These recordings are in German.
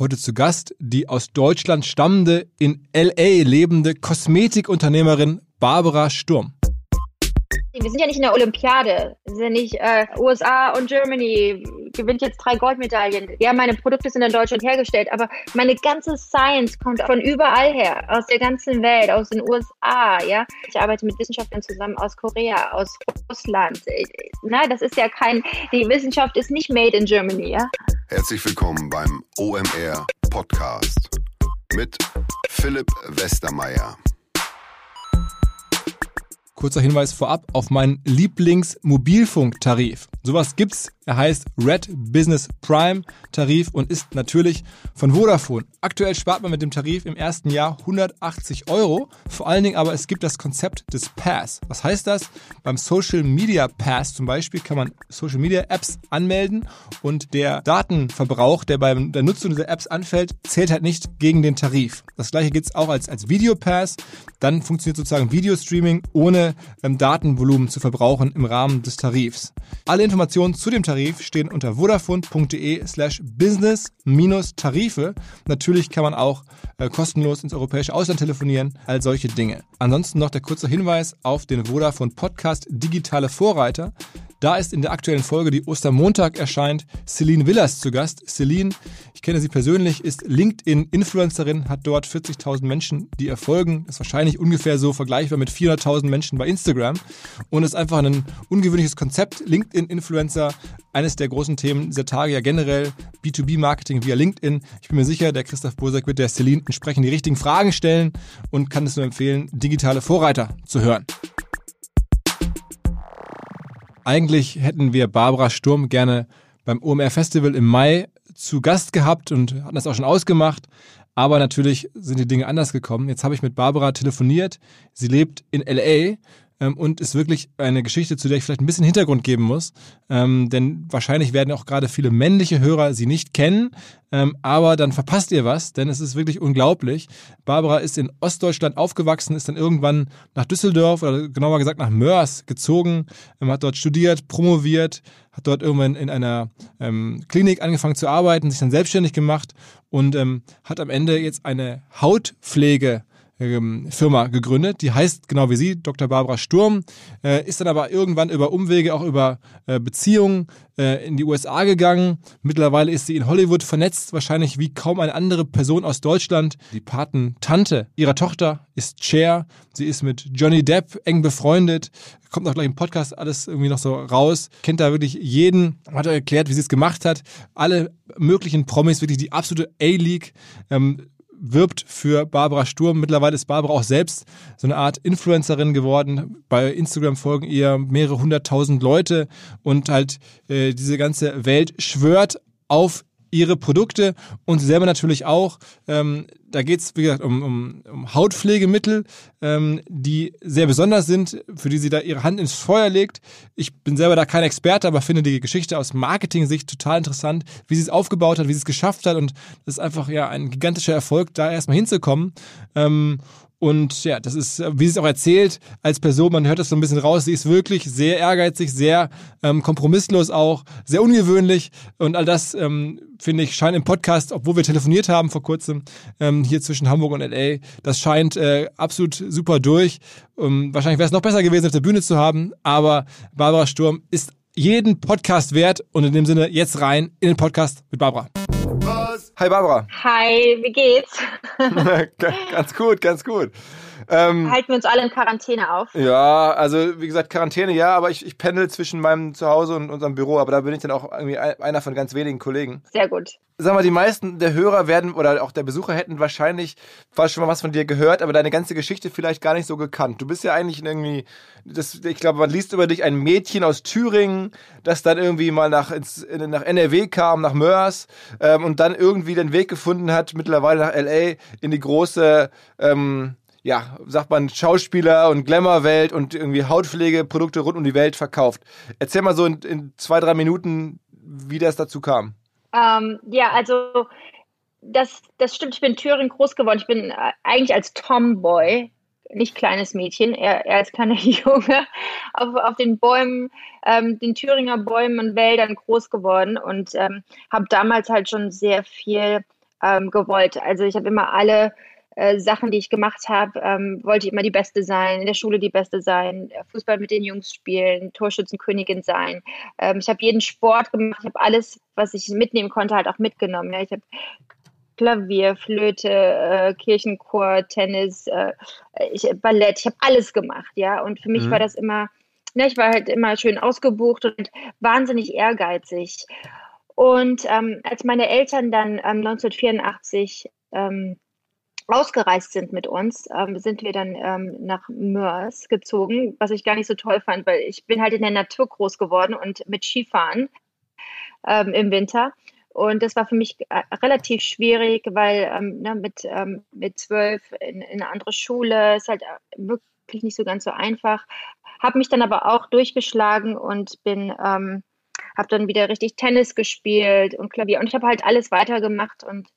heute zu Gast die aus Deutschland stammende, in LA lebende Kosmetikunternehmerin Barbara Sturm. Wir sind ja nicht in der Olympiade. Wir sind nicht äh, USA und Germany gewinnt jetzt drei Goldmedaillen. Ja, meine Produkte sind in Deutschland hergestellt, aber meine ganze Science kommt von überall her, aus der ganzen Welt, aus den USA. Ja, ich arbeite mit Wissenschaftlern zusammen aus Korea, aus Russland. Na, das ist ja kein. Die Wissenschaft ist nicht made in Germany. Ja. Herzlich willkommen beim OMR Podcast mit Philipp Westermeier. Kurzer Hinweis vorab auf meinen Lieblingsmobilfunktarif. Sowas gibt's. Er heißt Red Business Prime Tarif und ist natürlich von Vodafone. Aktuell spart man mit dem Tarif im ersten Jahr 180 Euro. Vor allen Dingen aber es gibt das Konzept des Pass. Was heißt das? Beim Social Media Pass zum Beispiel kann man Social Media Apps anmelden und der Datenverbrauch, der bei der Nutzung dieser Apps anfällt, zählt halt nicht gegen den Tarif. Das gleiche gibt's auch als, als Video Pass. Dann funktioniert sozusagen Videostreaming ohne ähm, Datenvolumen zu verbrauchen im Rahmen des Tarifs. Alle Informationen zu dem Tarif stehen unter vodafone.de slash business-tarife. Natürlich kann man auch äh, kostenlos ins europäische Ausland telefonieren, all solche Dinge. Ansonsten noch der kurze Hinweis auf den Vodafone Podcast Digitale Vorreiter. Da ist in der aktuellen Folge, die Ostermontag erscheint, Celine Villas zu Gast. Celine, ich kenne sie persönlich, ist LinkedIn-Influencerin, hat dort 40.000 Menschen, die ihr folgen. Ist wahrscheinlich ungefähr so vergleichbar mit 400.000 Menschen bei Instagram. Und ist einfach ein ungewöhnliches Konzept. LinkedIn-Influencer, eines der großen Themen dieser Tage ja generell B2B-Marketing via LinkedIn. Ich bin mir sicher, der Christoph Bosak wird der Celine entsprechend die richtigen Fragen stellen und kann es nur empfehlen, digitale Vorreiter zu hören. Eigentlich hätten wir Barbara Sturm gerne beim OMR Festival im Mai zu Gast gehabt und hatten das auch schon ausgemacht. Aber natürlich sind die Dinge anders gekommen. Jetzt habe ich mit Barbara telefoniert. Sie lebt in LA ähm, und ist wirklich eine Geschichte, zu der ich vielleicht ein bisschen Hintergrund geben muss. Ähm, denn wahrscheinlich werden auch gerade viele männliche Hörer sie nicht kennen, ähm, aber dann verpasst ihr was, denn es ist wirklich unglaublich. Barbara ist in Ostdeutschland aufgewachsen, ist dann irgendwann nach Düsseldorf oder genauer gesagt nach Mörs gezogen, ähm, hat dort studiert, promoviert, hat dort irgendwann in einer ähm, Klinik angefangen zu arbeiten, sich dann selbstständig gemacht und ähm, hat am Ende jetzt eine Hautpflege ähm, Firma gegründet. Die heißt genau wie sie, Dr. Barbara Sturm, äh, ist dann aber irgendwann über Umwege, auch über äh, Beziehungen äh, in die USA gegangen. Mittlerweile ist sie in Hollywood vernetzt, wahrscheinlich wie kaum eine andere Person aus Deutschland. Die Patentante ihrer Tochter ist Cher. Sie ist mit Johnny Depp eng befreundet. Kommt auch gleich im Podcast alles irgendwie noch so raus. Kennt da wirklich jeden. Hat er erklärt, wie sie es gemacht hat. Alle möglichen Promis, wirklich die absolute A-League. Ähm, wirbt für Barbara Sturm. Mittlerweile ist Barbara auch selbst so eine Art Influencerin geworden. Bei Instagram folgen ihr mehrere hunderttausend Leute und halt äh, diese ganze Welt schwört auf ihre Produkte und sie selber natürlich auch. Ähm, da geht es, wie gesagt, um, um, um Hautpflegemittel, ähm, die sehr besonders sind, für die sie da ihre Hand ins Feuer legt. Ich bin selber da kein Experte, aber finde die Geschichte aus Marketing-Sicht total interessant, wie sie es aufgebaut hat, wie sie es geschafft hat und das ist einfach ja ein gigantischer Erfolg, da erstmal hinzukommen. Ähm, und ja, das ist, wie sie es auch erzählt, als Person, man hört das so ein bisschen raus, sie ist wirklich sehr ehrgeizig, sehr ähm, kompromisslos auch, sehr ungewöhnlich. Und all das, ähm, finde ich, scheint im Podcast, obwohl wir telefoniert haben vor kurzem, ähm, hier zwischen Hamburg und LA, das scheint äh, absolut super durch. Ähm, wahrscheinlich wäre es noch besser gewesen, auf der Bühne zu haben, aber Barbara Sturm ist jeden Podcast wert und in dem Sinne jetzt rein in den Podcast mit Barbara. Hi Barbara. Hi, wie geht's? ganz gut, ganz gut. Ähm, Halten wir uns alle in Quarantäne auf? Ja, also wie gesagt, Quarantäne ja, aber ich, ich pendel zwischen meinem Zuhause und unserem Büro, aber da bin ich dann auch irgendwie einer von ganz wenigen Kollegen. Sehr gut. Sag mal, die meisten der Hörer werden oder auch der Besucher hätten wahrscheinlich fast schon mal was von dir gehört, aber deine ganze Geschichte vielleicht gar nicht so gekannt. Du bist ja eigentlich irgendwie, das, ich glaube, man liest über dich ein Mädchen aus Thüringen, das dann irgendwie mal nach, ins, nach NRW kam, nach Mörs ähm, und dann irgendwie den Weg gefunden hat, mittlerweile nach LA in die große ähm, ja, sagt man, Schauspieler und Glamour-Welt und irgendwie Hautpflegeprodukte rund um die Welt verkauft. Erzähl mal so in, in zwei, drei Minuten, wie das dazu kam. Ähm, ja, also das, das stimmt. Ich bin in Thüringen groß geworden. Ich bin äh, eigentlich als Tomboy, nicht kleines Mädchen, eher, eher als kleiner Junge, auf, auf den Bäumen, ähm, den Thüringer Bäumen und Wäldern groß geworden und ähm, habe damals halt schon sehr viel ähm, gewollt. Also ich habe immer alle äh, Sachen, die ich gemacht habe, ähm, wollte ich immer die Beste sein, in der Schule die Beste sein, äh, Fußball mit den Jungs spielen, Torschützenkönigin sein. Ähm, ich habe jeden Sport gemacht, ich habe alles, was ich mitnehmen konnte, halt auch mitgenommen. Ja. Ich habe Klavier, Flöte, äh, Kirchenchor, Tennis, äh, ich, Ballett, ich habe alles gemacht, ja. Und für mich mhm. war das immer, ne, ich war halt immer schön ausgebucht und wahnsinnig ehrgeizig. Und ähm, als meine Eltern dann ähm, 1984 ähm, ausgereist sind mit uns, ähm, sind wir dann ähm, nach Mörs gezogen, was ich gar nicht so toll fand, weil ich bin halt in der Natur groß geworden und mit Skifahren ähm, im Winter. Und das war für mich äh, relativ schwierig, weil ähm, ne, mit, ähm, mit zwölf in, in, eine andere Schule ist halt äh, wirklich nicht so ganz so einfach. Habe mich dann aber auch durchgeschlagen und bin, ähm, habe dann wieder richtig Tennis gespielt und Klavier und ich habe halt alles weitergemacht und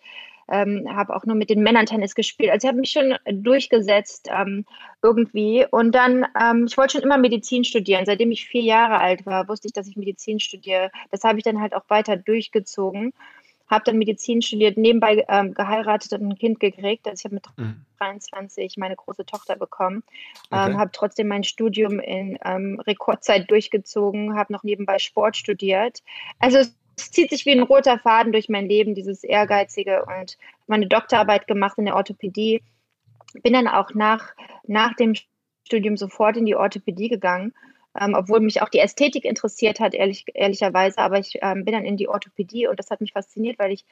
ähm, habe auch nur mit den Männern Tennis gespielt. Also ich habe mich schon durchgesetzt ähm, irgendwie. Und dann, ähm, ich wollte schon immer Medizin studieren. Seitdem ich vier Jahre alt war, wusste ich, dass ich Medizin studiere. Das habe ich dann halt auch weiter durchgezogen. Habe dann Medizin studiert, nebenbei ähm, geheiratet und ein Kind gekriegt. Also ich habe mit mhm. 23 meine große Tochter bekommen. Ähm, okay. habe trotzdem mein Studium in ähm, Rekordzeit durchgezogen, habe noch nebenbei Sport studiert. Also es zieht sich wie ein roter Faden durch mein Leben, dieses Ehrgeizige und meine Doktorarbeit gemacht in der Orthopädie. Bin dann auch nach, nach dem Studium sofort in die Orthopädie gegangen, ähm, obwohl mich auch die Ästhetik interessiert hat, ehrlich, ehrlicherweise. Aber ich ähm, bin dann in die Orthopädie und das hat mich fasziniert, weil ich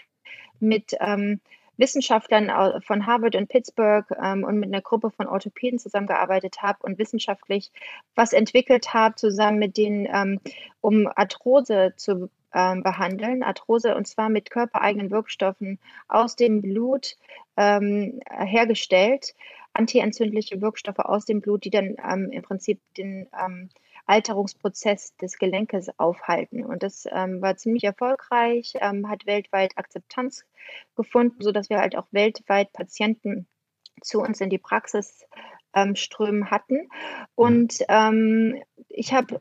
mit ähm, Wissenschaftlern von Harvard und Pittsburgh ähm, und mit einer Gruppe von Orthopäden zusammengearbeitet habe und wissenschaftlich was entwickelt habe, zusammen mit denen, ähm, um Arthrose zu ähm, behandeln, Arthrose, und zwar mit körpereigenen Wirkstoffen aus dem Blut ähm, hergestellt, antientzündliche Wirkstoffe aus dem Blut, die dann ähm, im Prinzip den ähm, Alterungsprozess des Gelenkes aufhalten. Und das ähm, war ziemlich erfolgreich, ähm, hat weltweit Akzeptanz gefunden, sodass wir halt auch weltweit Patienten zu uns in die Praxis strömen hatten. Mhm. Und ich habe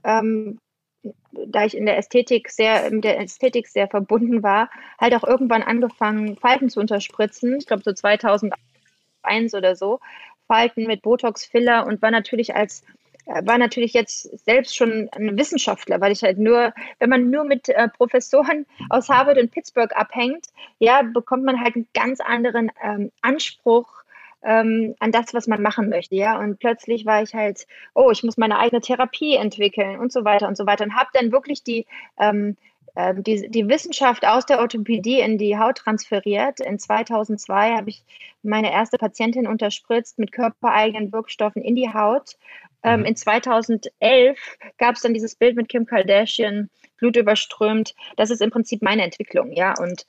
da ich in der Ästhetik sehr, mit der Ästhetik sehr verbunden war, halt auch irgendwann angefangen, Falten zu unterspritzen. Ich glaube so 2001 oder so. Falten mit Botox, Filler und war natürlich als äh, war natürlich jetzt selbst schon ein Wissenschaftler, weil ich halt nur, wenn man nur mit äh, Professoren aus Harvard und Pittsburgh abhängt, ja, bekommt man halt einen ganz anderen ähm, Anspruch ähm, an das, was man machen möchte, ja. Und plötzlich war ich halt, oh, ich muss meine eigene Therapie entwickeln und so weiter und so weiter und habe dann wirklich die ähm, ähm, die, die Wissenschaft aus der Orthopädie in die Haut transferiert. In 2002 habe ich meine erste Patientin unterspritzt mit körpereigenen Wirkstoffen in die Haut. Ähm, mhm. in 2011 gab es dann dieses Bild mit Kim Kardashian, blutüberströmt. Das ist im Prinzip meine Entwicklung, ja. Und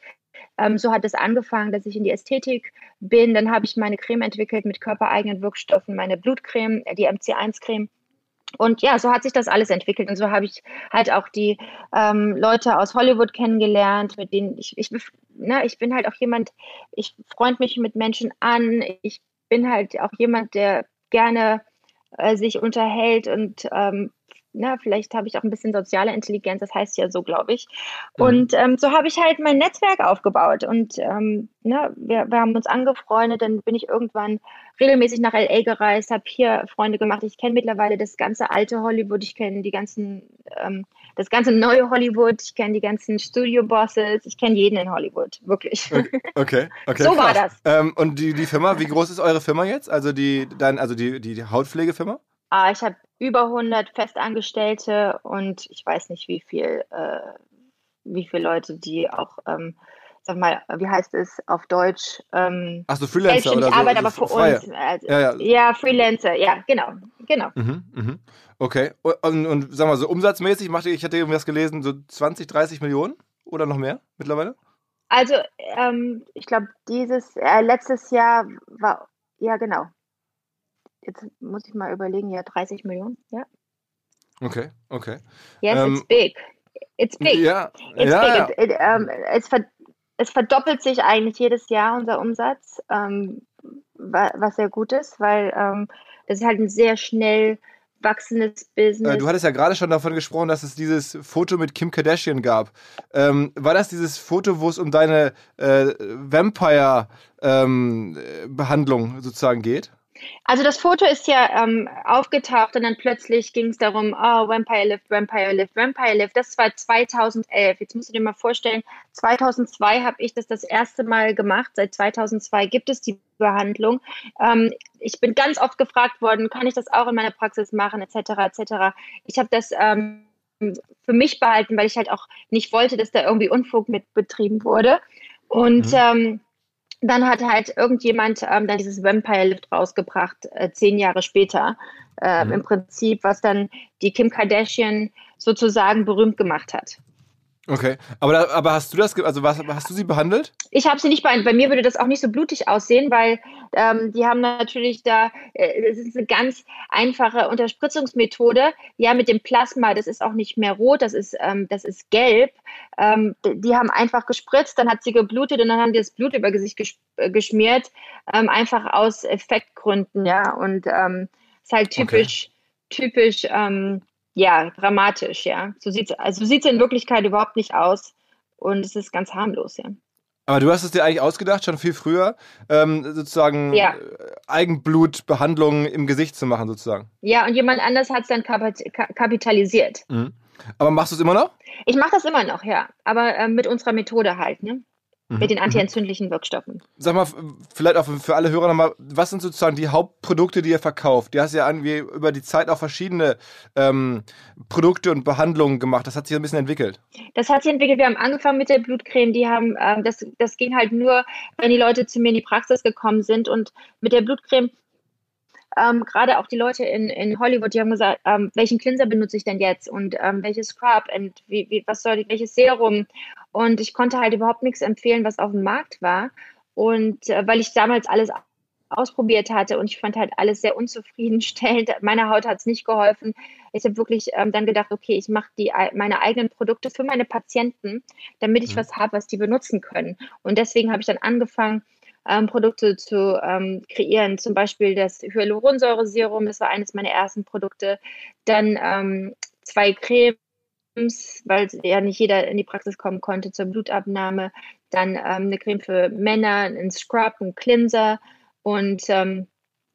ähm, so hat es angefangen, dass ich in die Ästhetik bin. Dann habe ich meine Creme entwickelt mit körpereigenen Wirkstoffen, meine Blutcreme, äh, die MC1-Creme. Und ja, so hat sich das alles entwickelt. Und so habe ich halt auch die ähm, Leute aus Hollywood kennengelernt, mit denen ich, ich, ne, ich bin halt auch jemand, ich freund mich mit Menschen an. Ich bin halt auch jemand, der gerne äh, sich unterhält und ähm, na, vielleicht habe ich auch ein bisschen soziale Intelligenz, das heißt ja so, glaube ich. Mhm. Und ähm, so habe ich halt mein Netzwerk aufgebaut und ähm, ne, wir, wir haben uns angefreundet, dann bin ich irgendwann regelmäßig nach LA gereist, habe hier Freunde gemacht. Ich kenne mittlerweile das ganze alte Hollywood, ich kenne die ganzen, ähm, das ganze neue Hollywood, ich kenne die ganzen Studio-Bosses, ich kenne jeden in Hollywood, wirklich. Okay, okay. okay so war das. Ähm, und die, die Firma, wie groß ist eure Firma jetzt? Also die, dein, also die, die Hautpflegefirma? Ah, ich habe über 100 Festangestellte und ich weiß nicht, wie viel, äh, wie viele Leute, die auch, ähm, sag mal, wie heißt es auf Deutsch? Ähm, Ach so, Freelancer oder so. Arbeit, aber für Freie. uns. Also, ja, ja. ja, Freelancer, ja, genau, genau. Mhm, mhm. Okay, und, und sag mal, so umsatzmäßig, macht ihr, ich hatte irgendwas gelesen, so 20, 30 Millionen oder noch mehr mittlerweile? Also, ähm, ich glaube, dieses, äh, letztes Jahr war, ja, genau, jetzt muss ich mal überlegen, ja, 30 Millionen, ja. Okay, okay. Yes, ähm, it's big. It's big. Ja, it's ja, big. It, it, um, es, ver es, verdoppelt sich eigentlich jedes Jahr unser Umsatz, ähm, was sehr gut ist, weil ähm, das ist halt ein sehr schnell wachsendes Business. Äh, du hattest ja gerade schon davon gesprochen, dass es dieses Foto mit Kim Kardashian gab. Ähm, war das dieses Foto, wo es um deine äh, Vampire-Behandlung ähm, sozusagen geht? Also das Foto ist ja ähm, aufgetaucht und dann plötzlich ging es darum, oh, Vampire Lift, Vampire Lift, Vampire Lift. Das war 2011. Jetzt musst du dir mal vorstellen, 2002 habe ich das das erste Mal gemacht. Seit 2002 gibt es die Behandlung. Ähm, ich bin ganz oft gefragt worden, kann ich das auch in meiner Praxis machen, etc., etc. Ich habe das ähm, für mich behalten, weil ich halt auch nicht wollte, dass da irgendwie Unfug mit betrieben wurde. Und mhm. ähm, dann hat halt irgendjemand ähm, dann dieses Vampire Lift rausgebracht, äh, zehn Jahre später. Äh, mhm. Im Prinzip, was dann die Kim Kardashian sozusagen berühmt gemacht hat. Okay, aber, da, aber hast du das, also was, hast du sie behandelt? Ich habe sie nicht behandelt. Bei mir würde das auch nicht so blutig aussehen, weil ähm, die haben natürlich da, äh, es ist eine ganz einfache Unterspritzungsmethode. Ja, mit dem Plasma, das ist auch nicht mehr rot, das ist, ähm, das ist gelb. Ähm, die haben einfach gespritzt, dann hat sie geblutet und dann haben die das Blut über Gesicht ges äh, geschmiert, ähm, einfach aus Effektgründen, ja. Und ähm, ist halt typisch, okay. typisch ähm, ja, dramatisch, ja. So sieht es also sieht's in Wirklichkeit überhaupt nicht aus. Und es ist ganz harmlos, ja. Aber du hast es dir eigentlich ausgedacht, schon viel früher, ähm, sozusagen ja. Äh, Eigenblutbehandlungen im Gesicht zu machen, sozusagen. Ja, und jemand anders hat es dann kapitalisiert. Mhm. Aber machst du es immer noch? Ich mache das immer noch, ja. Aber äh, mit unserer Methode halt, ne? Mit den mhm. antientzündlichen Wirkstoffen. Sag mal, vielleicht auch für alle Hörer nochmal, was sind sozusagen die Hauptprodukte, die ihr verkauft? Du hast ja irgendwie über die Zeit auch verschiedene ähm, Produkte und Behandlungen gemacht. Das hat sich ein bisschen entwickelt. Das hat sich entwickelt. Wir haben angefangen mit der Blutcreme. Die haben, ähm, das, das ging halt nur, wenn die Leute zu mir in die Praxis gekommen sind. Und mit der Blutcreme ähm, gerade auch die Leute in, in Hollywood, die haben gesagt, ähm, welchen Cleanser benutze ich denn jetzt und ähm, welches Scrub und wie, wie, was soll ich, welches Serum. Und ich konnte halt überhaupt nichts empfehlen, was auf dem Markt war. Und äh, weil ich damals alles ausprobiert hatte und ich fand halt alles sehr unzufriedenstellend. Meiner Haut hat es nicht geholfen. Ich habe wirklich ähm, dann gedacht, okay, ich mache meine eigenen Produkte für meine Patienten, damit ich mhm. was habe, was die benutzen können. Und deswegen habe ich dann angefangen, ähm, Produkte zu ähm, kreieren. Zum Beispiel das Hyaluronsäure-Serum, das war eines meiner ersten Produkte. Dann ähm, zwei Cremes, weil ja nicht jeder in die Praxis kommen konnte zur Blutabnahme. Dann ähm, eine Creme für Männer, ein Scrub, ein Cleanser. Und ähm,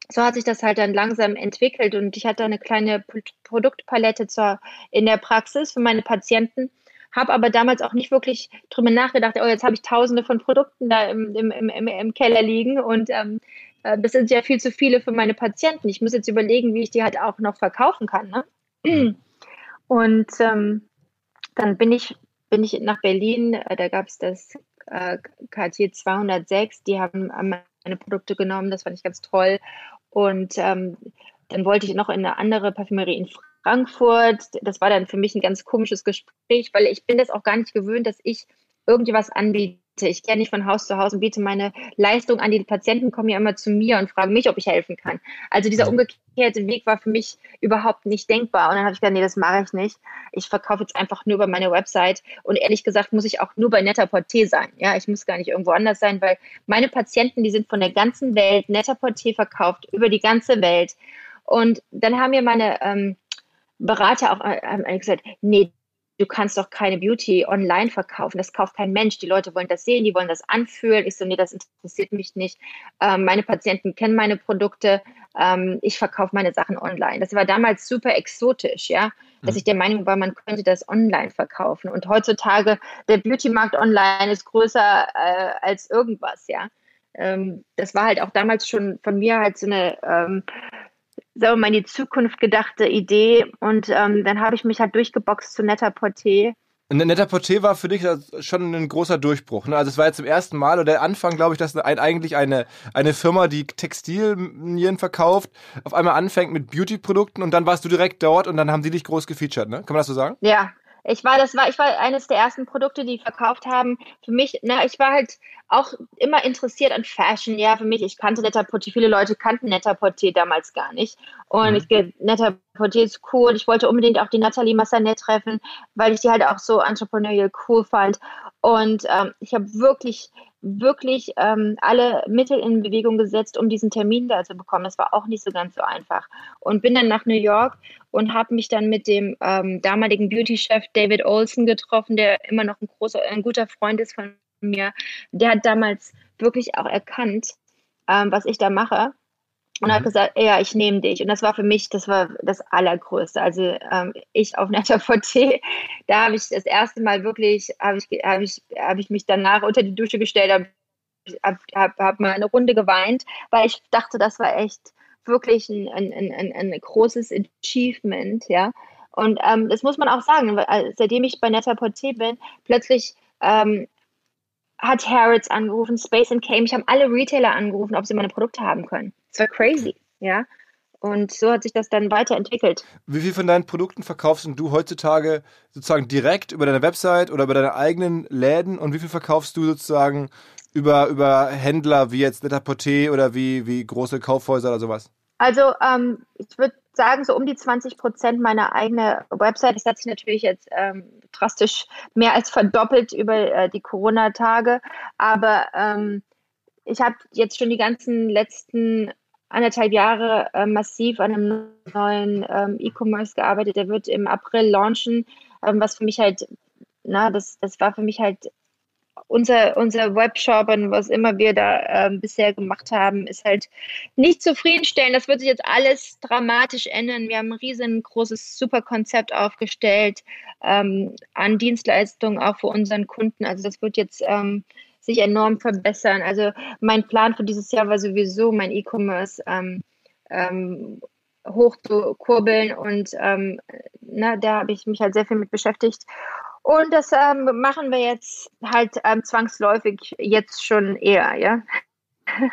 so hat sich das halt dann langsam entwickelt und ich hatte eine kleine Produktpalette zur, in der Praxis für meine Patienten habe aber damals auch nicht wirklich drüber nachgedacht, oh, jetzt habe ich tausende von Produkten da im, im, im, im Keller liegen und ähm, äh, das sind ja viel zu viele für meine Patienten. Ich muss jetzt überlegen, wie ich die halt auch noch verkaufen kann. Ne? Und ähm, dann bin ich, bin ich nach Berlin, äh, da gab es das äh, Cartier 206, die haben meine Produkte genommen, das fand ich ganz toll. Und ähm, dann wollte ich noch in eine andere Parfümerie in Frankfurt. Das war dann für mich ein ganz komisches Gespräch, weil ich bin das auch gar nicht gewöhnt, dass ich irgendwas anbiete. Ich gehe nicht von Haus zu Haus und biete meine Leistung an. Die Patienten kommen ja immer zu mir und fragen mich, ob ich helfen kann. Also dieser umgekehrte Weg war für mich überhaupt nicht denkbar. Und dann habe ich gesagt, nee, das mache ich nicht. Ich verkaufe jetzt einfach nur über meine Website. Und ehrlich gesagt muss ich auch nur bei Netter Porté sein. Ja, ich muss gar nicht irgendwo anders sein, weil meine Patienten, die sind von der ganzen Welt Netter Porté verkauft, über die ganze Welt. Und dann haben mir meine ähm, Berater auch äh, gesagt, nee, du kannst doch keine Beauty online verkaufen. Das kauft kein Mensch. Die Leute wollen das sehen, die wollen das anfühlen. Ich so, nee, das interessiert mich nicht. Ähm, meine Patienten kennen meine Produkte. Ähm, ich verkaufe meine Sachen online. Das war damals super exotisch, ja, dass mhm. ich der Meinung war, man könnte das online verkaufen. Und heutzutage, der Beauty-Markt online ist größer äh, als irgendwas, ja. Ähm, das war halt auch damals schon von mir halt so eine ähm, sagen mal, in die Zukunft gedachte Idee. Und ähm, dann habe ich mich halt durchgeboxt zu Netter Porté. Netter Porté war für dich schon ein großer Durchbruch. Ne? Also es war jetzt zum ersten Mal oder der Anfang, glaube ich, dass ein, eigentlich eine, eine Firma, die Textilien verkauft, auf einmal anfängt mit Beauty-Produkten und dann warst du direkt dort und dann haben sie dich groß gefeatured, ne? Kann man das so sagen? Ja, ich war, das war, ich war eines der ersten Produkte, die verkauft haben. Für mich, na, ich war halt auch immer interessiert an Fashion. Ja, für mich, ich kannte Net-a-Porter, viele Leute kannten Net-a-Porter damals gar nicht. Und mhm. ich Net-a-Porter ist cool. Ich wollte unbedingt auch die Nathalie Massanet treffen, weil ich die halt auch so entrepreneurial cool fand. Und ähm, ich habe wirklich, wirklich ähm, alle Mittel in Bewegung gesetzt, um diesen Termin da zu bekommen. Das war auch nicht so ganz so einfach. Und bin dann nach New York und habe mich dann mit dem ähm, damaligen Beauty-Chef David Olson getroffen, der immer noch ein großer, ein guter Freund ist von mir, der hat damals wirklich auch erkannt, ähm, was ich da mache. Und mhm. hat gesagt, ja, ich nehme dich. Und das war für mich, das war das Allergrößte. Also ähm, ich auf Netter VT, da habe ich das erste Mal wirklich, habe ich, hab ich, hab ich mich danach unter die Dusche gestellt, habe hab, hab, hab mal eine Runde geweint, weil ich dachte, das war echt wirklich ein, ein, ein, ein großes Achievement, ja. Und ähm, das muss man auch sagen, weil, äh, seitdem ich bei Netter Porté bin, plötzlich ähm, hat Harrods angerufen, Space and Came, ich habe alle Retailer angerufen, ob sie meine Produkte haben können. Das war crazy, ja. Und so hat sich das dann weiterentwickelt. Wie viel von deinen Produkten verkaufst du heutzutage sozusagen direkt über deine Website oder über deine eigenen Läden und wie viel verkaufst du sozusagen über, über Händler wie jetzt Net-a-Porter oder wie, wie große Kaufhäuser oder sowas? Also ähm, ich würde sagen, so um die 20 Prozent meiner eigenen Website. Das hat sich natürlich jetzt ähm, drastisch mehr als verdoppelt über äh, die Corona-Tage. Aber ähm, ich habe jetzt schon die ganzen letzten anderthalb Jahre äh, massiv an einem neuen ähm, E-Commerce gearbeitet. Der wird im April launchen, ähm, was für mich halt, na, das, das war für mich halt unser, unser Webshop und was immer wir da äh, bisher gemacht haben, ist halt nicht zufriedenstellend. Das wird sich jetzt alles dramatisch ändern. Wir haben ein riesengroßes, super Konzept aufgestellt ähm, an Dienstleistungen auch für unseren Kunden. Also das wird jetzt ähm, sich enorm verbessern. Also mein Plan für dieses Jahr war sowieso, mein E-Commerce ähm, ähm, hoch und ähm, na, da habe ich mich halt sehr viel mit beschäftigt. Und das ähm, machen wir jetzt halt ähm, zwangsläufig jetzt schon eher, ja.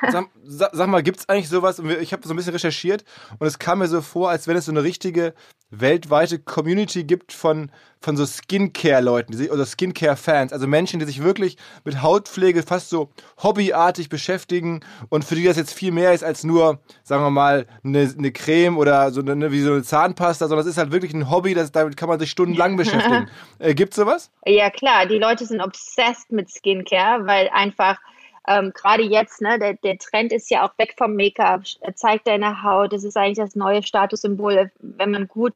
Sag, sag, mal, gibt es eigentlich sowas? Ich habe so ein bisschen recherchiert und es kam mir so vor, als wenn es so eine richtige weltweite Community gibt von, von so Skincare-Leuten oder Skincare-Fans. Also Menschen, die sich wirklich mit Hautpflege fast so hobbyartig beschäftigen und für die das jetzt viel mehr ist als nur, sagen wir mal, eine, eine Creme oder so eine, wie so eine Zahnpasta, sondern es ist halt wirklich ein Hobby, das, damit kann man sich stundenlang beschäftigen. äh, es sowas? Ja, klar. Die Leute sind obsessed mit Skincare, weil einfach ähm, gerade jetzt, ne, der, der Trend ist ja auch weg vom Make-up, zeigt deine Haut, das ist eigentlich das neue Statussymbol, wenn man gute,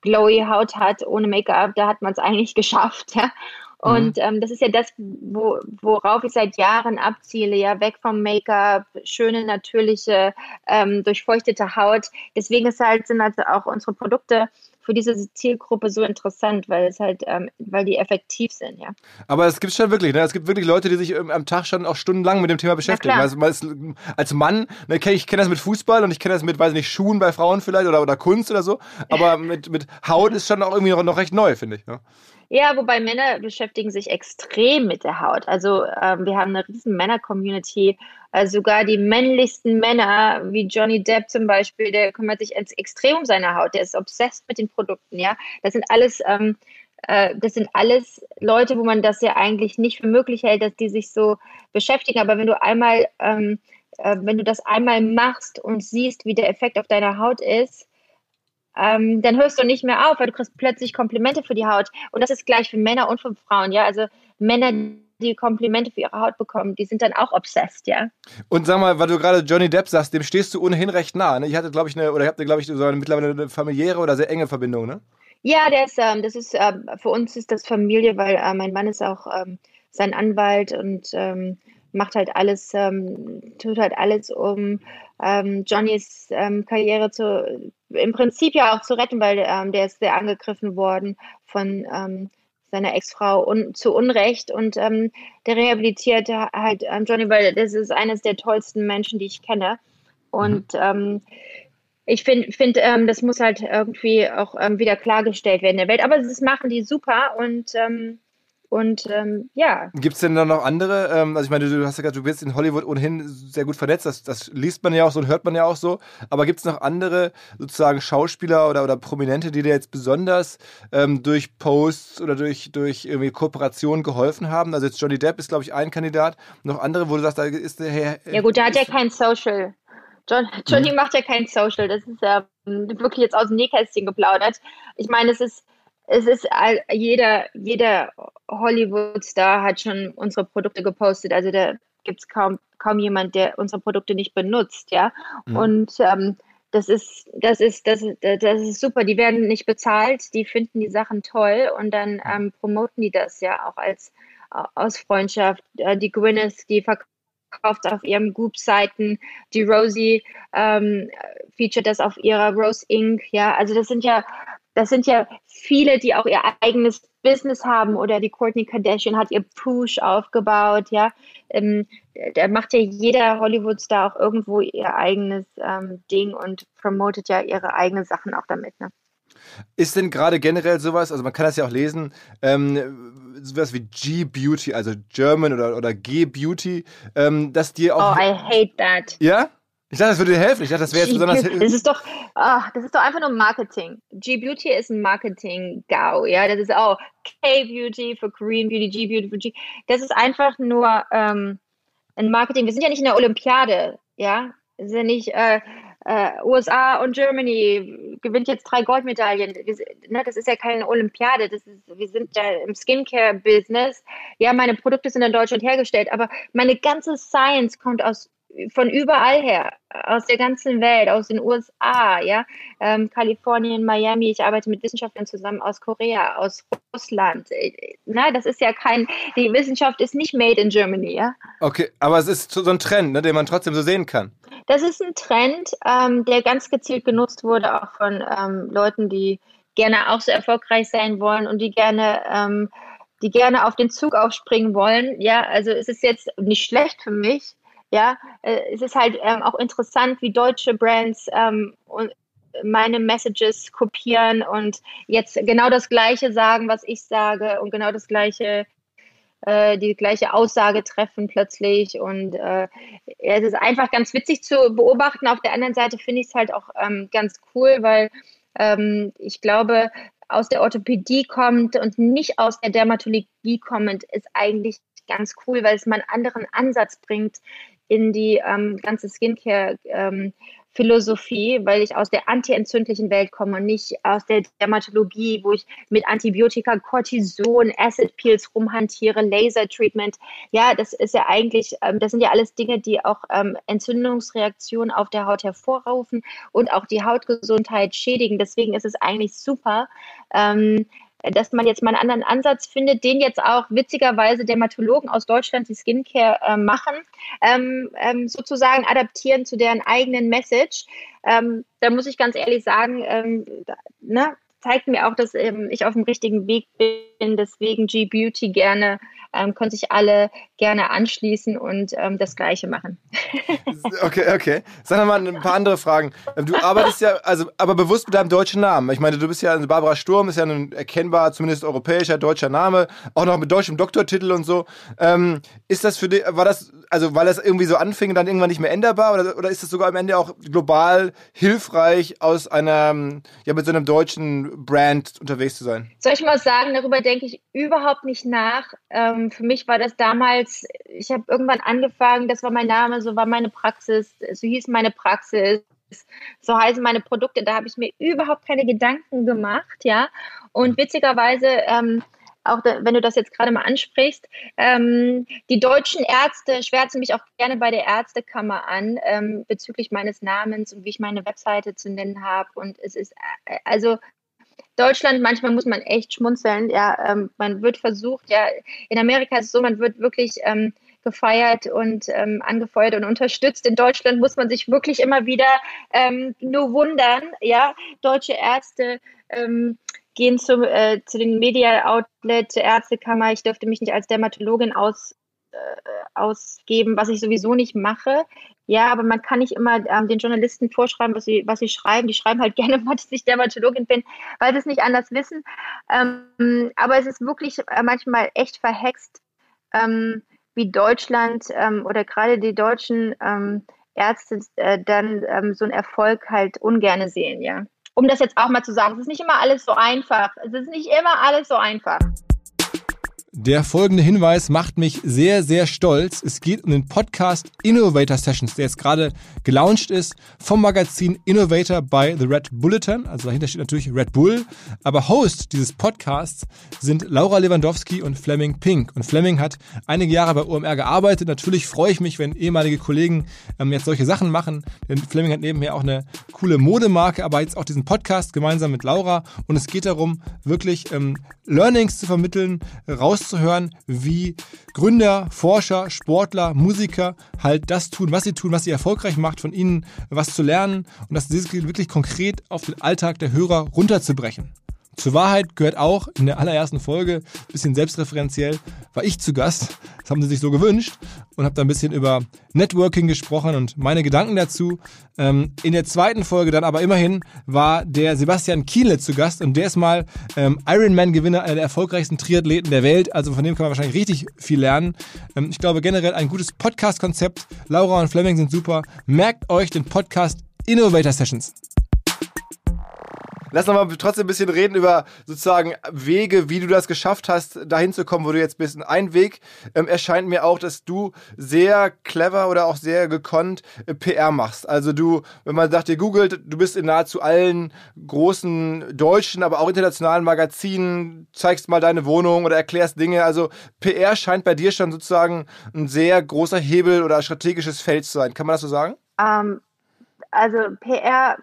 glowy Haut hat, ohne Make-up, da hat man es eigentlich geschafft, ja. Und mhm. ähm, das ist ja das, wo, worauf ich seit Jahren abziele, ja, weg vom Make-up, schöne, natürliche, ähm, durchfeuchtete Haut. Deswegen ist halt, sind also auch unsere Produkte für diese Zielgruppe so interessant, weil es halt, ähm, weil die effektiv sind, ja. Aber es gibt schon wirklich, ne? Es gibt wirklich Leute, die sich ähm, am Tag schon auch stundenlang mit dem Thema beschäftigen. Also, als Mann, ne, ich kenne das mit Fußball und ich kenne das mit, weiß nicht, Schuhen bei Frauen vielleicht oder, oder Kunst oder so. Aber mit, mit Haut ist schon auch irgendwie noch, noch recht neu, finde ich. Ne? Ja, wobei Männer beschäftigen sich extrem mit der Haut. Also ähm, wir haben eine riesen Männer-Community. Also sogar die männlichsten Männer, wie Johnny Depp zum Beispiel, der kümmert sich extrem um seine Haut. Der ist obsessed mit den Produkten. Ja, das sind alles ähm, äh, das sind alles Leute, wo man das ja eigentlich nicht für möglich hält, dass die sich so beschäftigen. Aber wenn du einmal, ähm, äh, wenn du das einmal machst und siehst, wie der Effekt auf deiner Haut ist, ähm, dann hörst du nicht mehr auf, weil du kriegst plötzlich Komplimente für die Haut. Und das ist gleich für Männer und für Frauen, ja. Also Männer, die Komplimente für ihre Haut bekommen, die sind dann auch obsessed, ja. Und sag mal, weil du gerade Johnny Depp sagst, dem stehst du ohnehin recht nah. Ne? Ich hatte, glaube ich, eine, oder ihr habt, glaube ich, so eine, mittlerweile eine familiäre oder sehr enge Verbindung, ne? Ja, der ist, ähm, das ist, ähm, für uns ist das Familie, weil äh, mein Mann ist auch ähm, sein Anwalt und ähm, macht halt alles, ähm, tut halt alles, um ähm, Johnnys ähm, Karriere zu, im Prinzip ja auch zu retten, weil der ist sehr angegriffen worden von seiner Ex-Frau un zu Unrecht und ähm, der rehabilitiert halt ähm, Johnny, weil das ist eines der tollsten Menschen, die ich kenne. Und mhm. ich finde, find, das muss halt irgendwie auch wieder klargestellt werden in der Welt. Aber das machen die super und und ähm, ja. Gibt es denn da noch andere? Ähm, also ich meine, du hast ja gesagt, du bist in Hollywood ohnehin sehr gut vernetzt. Das, das liest man ja auch so und hört man ja auch so. Aber gibt es noch andere sozusagen Schauspieler oder, oder Prominente, die dir jetzt besonders ähm, durch Posts oder durch, durch irgendwie Kooperationen geholfen haben? Also jetzt Johnny Depp ist, glaube ich, ein Kandidat. Noch andere, wo du sagst, da ist der Herr. Ja gut, der hat ja kein Social. John, Johnny mhm. macht ja kein Social. Das ist ja wirklich jetzt aus dem Nähkästchen geplaudert. Ich meine, es ist es ist jeder, jeder Hollywood-Star hat schon unsere Produkte gepostet. Also da gibt es kaum, kaum jemand, der unsere Produkte nicht benutzt, ja. Mhm. Und ähm, das ist, das ist, das ist, das ist super. Die werden nicht bezahlt, die finden die Sachen toll und dann ähm, promoten die das ja auch als aus Freundschaft. Äh, die Gwyneth, die verkauft auf ihren Goop-Seiten, die Rosie ähm, featuret das auf ihrer Rose Inc. Ja, also das sind ja das sind ja viele, die auch ihr eigenes Business haben oder die Courtney Kardashian hat ihr Push aufgebaut, ja. Ähm, da macht ja jeder Hollywood-Star auch irgendwo ihr eigenes ähm, Ding und promotet ja ihre eigenen Sachen auch damit, ne? Ist denn gerade generell sowas, also man kann das ja auch lesen, ähm, sowas wie G-Beauty, also German oder, oder G-Beauty, ähm, dass dir auch. Oh, I hate that. Ja? Ich dachte, das würde dir helfen. Ich dachte, das wäre jetzt besonders. Das ist doch, ach, das ist doch einfach nur Marketing. G-Beauty ist ein Marketing-GAU, ja. Das ist auch K-Beauty für Korean Beauty, G-Beauty für G. Das ist einfach nur ähm, ein Marketing. Wir sind ja nicht in der Olympiade, ja. Wir sind ja nicht äh, äh, USA und Germany gewinnt jetzt drei Goldmedaillen. Wir, ne, das ist ja keine Olympiade. Das ist, wir sind ja im Skincare-Business. Ja, meine Produkte sind in Deutschland hergestellt, aber meine ganze Science kommt aus von überall her, aus der ganzen Welt, aus den USA, ja, ähm, Kalifornien, Miami. Ich arbeite mit Wissenschaftlern zusammen aus Korea, aus Russland. Äh, na, das ist ja kein, die Wissenschaft ist nicht made in Germany, ja. Okay, aber es ist so ein Trend, ne, den man trotzdem so sehen kann. Das ist ein Trend, ähm, der ganz gezielt genutzt wurde, auch von ähm, Leuten, die gerne auch so erfolgreich sein wollen und die gerne ähm, die gerne auf den Zug aufspringen wollen. Ja, also es ist jetzt nicht schlecht für mich, ja, äh, es ist halt ähm, auch interessant, wie deutsche Brands ähm, meine Messages kopieren und jetzt genau das Gleiche sagen, was ich sage und genau das Gleiche, äh, die gleiche Aussage treffen plötzlich. Und äh, es ist einfach ganz witzig zu beobachten. Auf der anderen Seite finde ich es halt auch ähm, ganz cool, weil ähm, ich glaube, aus der Orthopädie kommt und nicht aus der Dermatologie kommend, ist eigentlich ganz cool, weil es mal einen anderen Ansatz bringt, in die ähm, ganze Skincare ähm, weil ich aus der antientzündlichen Welt komme und nicht aus der Dermatologie, wo ich mit Antibiotika, Cortison, Acid Peels rumhantiere, Laser Treatment. Ja, das ist ja eigentlich, ähm, das sind ja alles Dinge, die auch ähm, Entzündungsreaktionen auf der Haut hervorrufen und auch die Hautgesundheit schädigen. Deswegen ist es eigentlich super, ähm, dass man jetzt mal einen anderen Ansatz findet, den jetzt auch witzigerweise Dermatologen aus Deutschland, die Skincare äh, machen, ähm, ähm, sozusagen adaptieren zu deren eigenen Message. Ähm, da muss ich ganz ehrlich sagen, ähm, da, ne, zeigt mir auch, dass ähm, ich auf dem richtigen Weg bin. Deswegen G-Beauty gerne, ähm, können sich alle gerne anschließen und ähm, das Gleiche machen. okay, okay. Sag mal ein paar andere Fragen. Ähm, du arbeitest ja, also, aber bewusst mit deinem deutschen Namen. Ich meine, du bist ja, Barbara Sturm ist ja ein erkennbar, zumindest europäischer, deutscher Name, auch noch mit deutschem Doktortitel und so. Ähm, ist das für dich, war das, also weil das irgendwie so anfing dann irgendwann nicht mehr änderbar oder, oder ist das sogar am Ende auch global hilfreich aus einer, ja, mit so einem deutschen Brand unterwegs zu sein? Soll ich mal sagen, darüber denke ich überhaupt nicht nach. Ähm, für mich war das damals, ich habe irgendwann angefangen, das war mein Name, so war meine Praxis, so hieß meine Praxis, so heißen meine Produkte, da habe ich mir überhaupt keine Gedanken gemacht, ja. Und witzigerweise, ähm, auch da, wenn du das jetzt gerade mal ansprichst, ähm, die deutschen Ärzte schwärzen mich auch gerne bei der Ärztekammer an ähm, bezüglich meines Namens und wie ich meine Webseite zu nennen habe. Und es ist äh, also Deutschland, manchmal muss man echt schmunzeln. Ja, ähm, man wird versucht, ja, in Amerika ist es so, man wird wirklich ähm, gefeiert und ähm, angefeuert und unterstützt. In Deutschland muss man sich wirklich immer wieder ähm, nur wundern. Ja, deutsche Ärzte ähm, gehen zum, äh, zu den Media Outlet, zur Ärztekammer. Ich dürfte mich nicht als Dermatologin aus ausgeben, was ich sowieso nicht mache. Ja, aber man kann nicht immer ähm, den Journalisten vorschreiben, was sie, was sie schreiben. Die schreiben halt gerne, dass ich Dermatologin bin, weil sie es nicht anders wissen. Ähm, aber es ist wirklich äh, manchmal echt verhext, ähm, wie Deutschland ähm, oder gerade die deutschen ähm, Ärzte äh, dann ähm, so einen Erfolg halt ungerne sehen, ja. Um das jetzt auch mal zu sagen, es ist nicht immer alles so einfach. Es ist nicht immer alles so einfach. Der folgende Hinweis macht mich sehr, sehr stolz. Es geht um den Podcast Innovator Sessions, der jetzt gerade gelauncht ist vom Magazin Innovator bei The Red Bulletin. Also dahinter steht natürlich Red Bull. Aber Host dieses Podcasts sind Laura Lewandowski und Fleming Pink. Und Fleming hat einige Jahre bei OMR gearbeitet. Natürlich freue ich mich, wenn ehemalige Kollegen ähm, jetzt solche Sachen machen. Denn Fleming hat nebenher auch eine coole Modemarke, aber jetzt auch diesen Podcast gemeinsam mit Laura. Und es geht darum, wirklich ähm, Learnings zu vermitteln, raus rauszuhören, wie Gründer, Forscher, Sportler, Musiker halt das tun, was sie tun, was sie erfolgreich macht, von ihnen was zu lernen und das wirklich konkret auf den Alltag der Hörer runterzubrechen. Zur Wahrheit gehört auch in der allerersten Folge, bisschen selbstreferenziell, war ich zu Gast. Das haben sie sich so gewünscht und habe da ein bisschen über Networking gesprochen und meine Gedanken dazu. Ähm, in der zweiten Folge dann aber immerhin war der Sebastian Kienle zu Gast und der ist mal ähm, Ironman-Gewinner, einer der erfolgreichsten Triathleten der Welt. Also von dem kann man wahrscheinlich richtig viel lernen. Ähm, ich glaube generell ein gutes Podcast-Konzept. Laura und Fleming sind super. Merkt euch den Podcast Innovator Sessions. Lass noch mal trotzdem ein bisschen reden über sozusagen Wege, wie du das geschafft hast, dahin zu kommen, wo du jetzt bist. Ein Weg ähm, erscheint mir auch, dass du sehr clever oder auch sehr gekonnt äh, PR machst. Also du, wenn man sagt, ihr googelt, du bist in nahezu allen großen deutschen, aber auch internationalen Magazinen, zeigst mal deine Wohnung oder erklärst Dinge. Also PR scheint bei dir schon sozusagen ein sehr großer Hebel oder strategisches Feld zu sein. Kann man das so sagen? Um, ähm, also PR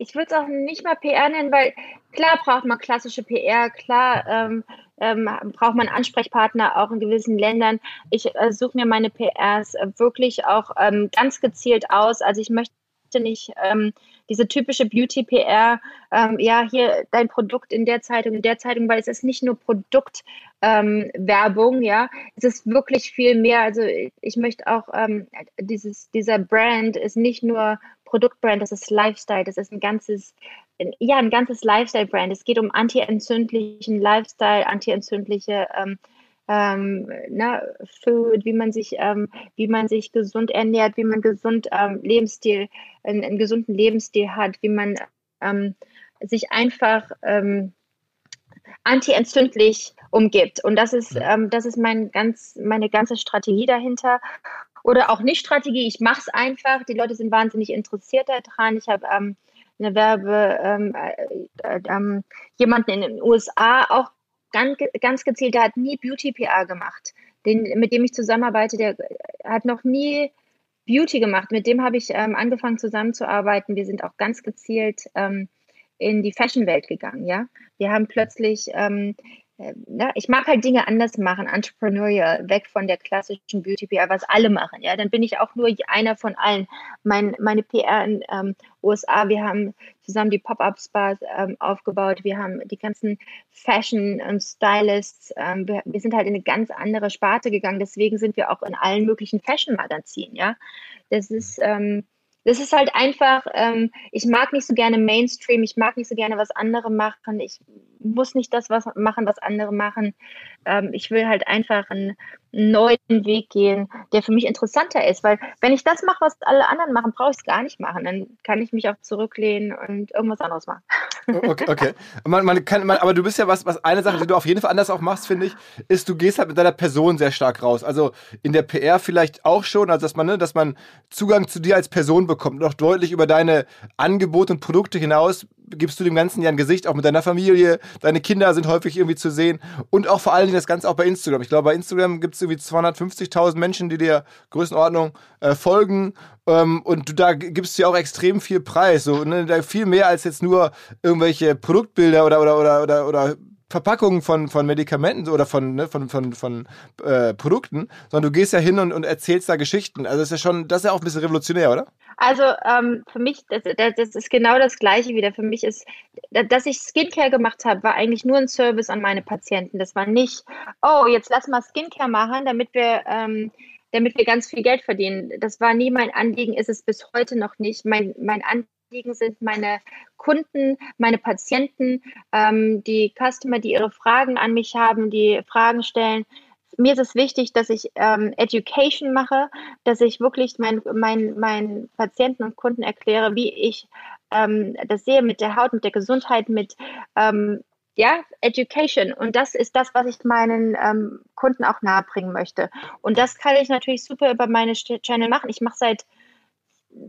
ich würde es auch nicht mal PR nennen, weil klar braucht man klassische PR, klar ähm, ähm, braucht man Ansprechpartner auch in gewissen Ländern. Ich äh, suche mir meine PRs wirklich auch ähm, ganz gezielt aus. Also ich möchte nicht ähm, diese typische Beauty-PR, ähm, ja, hier dein Produkt in der Zeitung, in der Zeitung, weil es ist nicht nur Produktwerbung, ähm, ja, es ist wirklich viel mehr. Also ich möchte auch, dieses, dieser Brand ist nicht nur Produktbrand, das ist Lifestyle, das ist ein ganzes, ja, ein ganzes Lifestyle-Brand. Es geht um anti-entzündlichen Lifestyle, anti-entzündliche ähm, ähm, na, Food, wie man sich, ähm, wie man sich gesund ernährt, wie man gesund ähm, Lebensstil, einen, einen, gesunden Lebensstil hat, wie man ähm, sich einfach ähm, anti-entzündlich umgibt. Und das ist, ähm, das ist mein ganz, meine ganze Strategie dahinter oder auch nicht Strategie. Ich mache es einfach. Die Leute sind wahnsinnig interessiert daran. Ich habe ähm, eine Werbe, ähm, äh, äh, ähm, jemanden in den USA auch ganz, ganz gezielt, der hat nie Beauty-PR gemacht. Den, mit dem ich zusammenarbeite, der hat noch nie Beauty gemacht. Mit dem habe ich ähm, angefangen zusammenzuarbeiten. Wir sind auch ganz gezielt ähm, in die Fashion-Welt gegangen. Ja, wir haben plötzlich ähm, ja, ne, ich mag halt Dinge anders machen, Entrepreneurial, weg von der klassischen Beauty PR, was alle machen. Ja, dann bin ich auch nur einer von allen. Mein, meine PR in ähm, USA, wir haben zusammen die Pop-up-Spas ähm, aufgebaut, wir haben die ganzen Fashion und Stylists, ähm, wir, wir, sind halt in eine ganz andere Sparte gegangen. Deswegen sind wir auch in allen möglichen Fashion-Magazinen. Ja, das ist ähm, das ist halt einfach, ähm, ich mag nicht so gerne Mainstream, ich mag nicht so gerne was andere machen, ich muss nicht das was machen, was andere machen. Ähm, ich will halt einfach einen neuen Weg gehen, der für mich interessanter ist, weil wenn ich das mache, was alle anderen machen, brauche ich es gar nicht machen. Dann kann ich mich auch zurücklehnen und irgendwas anderes machen. Okay, okay. Man, man kann, man, aber du bist ja was, was eine Sache, die du auf jeden Fall anders auch machst, finde ich, ist, du gehst halt mit deiner Person sehr stark raus. Also in der PR vielleicht auch schon, also dass man, ne, dass man Zugang zu dir als Person bekommt, noch deutlich über deine Angebote und Produkte hinaus gibst du dem Ganzen ja ein Gesicht, auch mit deiner Familie. Deine Kinder sind häufig irgendwie zu sehen. Und auch vor allen Dingen das Ganze auch bei Instagram. Ich glaube, bei Instagram gibt es irgendwie 250.000 Menschen, die dir Größenordnung äh, folgen. Ähm, und du, da gibst du ja auch extrem viel Preis. So, ne? viel mehr als jetzt nur irgendwelche Produktbilder oder, oder, oder, oder, oder Verpackungen von, von Medikamenten oder von, ne, von, von, von äh, Produkten, sondern du gehst ja hin und, und erzählst da Geschichten. Also das ist ja schon, das ist ja auch ein bisschen revolutionär, oder? Also ähm, für mich, das, das, ist genau das Gleiche wieder. Für mich ist, dass ich Skincare gemacht habe, war eigentlich nur ein Service an meine Patienten. Das war nicht, oh, jetzt lass mal Skincare machen, damit wir, ähm, damit wir ganz viel Geld verdienen. Das war nie mein Anliegen, ist es bis heute noch nicht. Mein, mein Anliegen sind meine Kunden, meine Patienten, ähm, die Customer, die ihre Fragen an mich haben, die Fragen stellen mir ist es wichtig, dass ich ähm, Education mache, dass ich wirklich meinen mein, mein Patienten und Kunden erkläre, wie ich ähm, das sehe mit der Haut, mit der Gesundheit, mit ähm, ja, Education. Und das ist das, was ich meinen ähm, Kunden auch nahebringen möchte. Und das kann ich natürlich super über meine Channel machen. Ich mache seit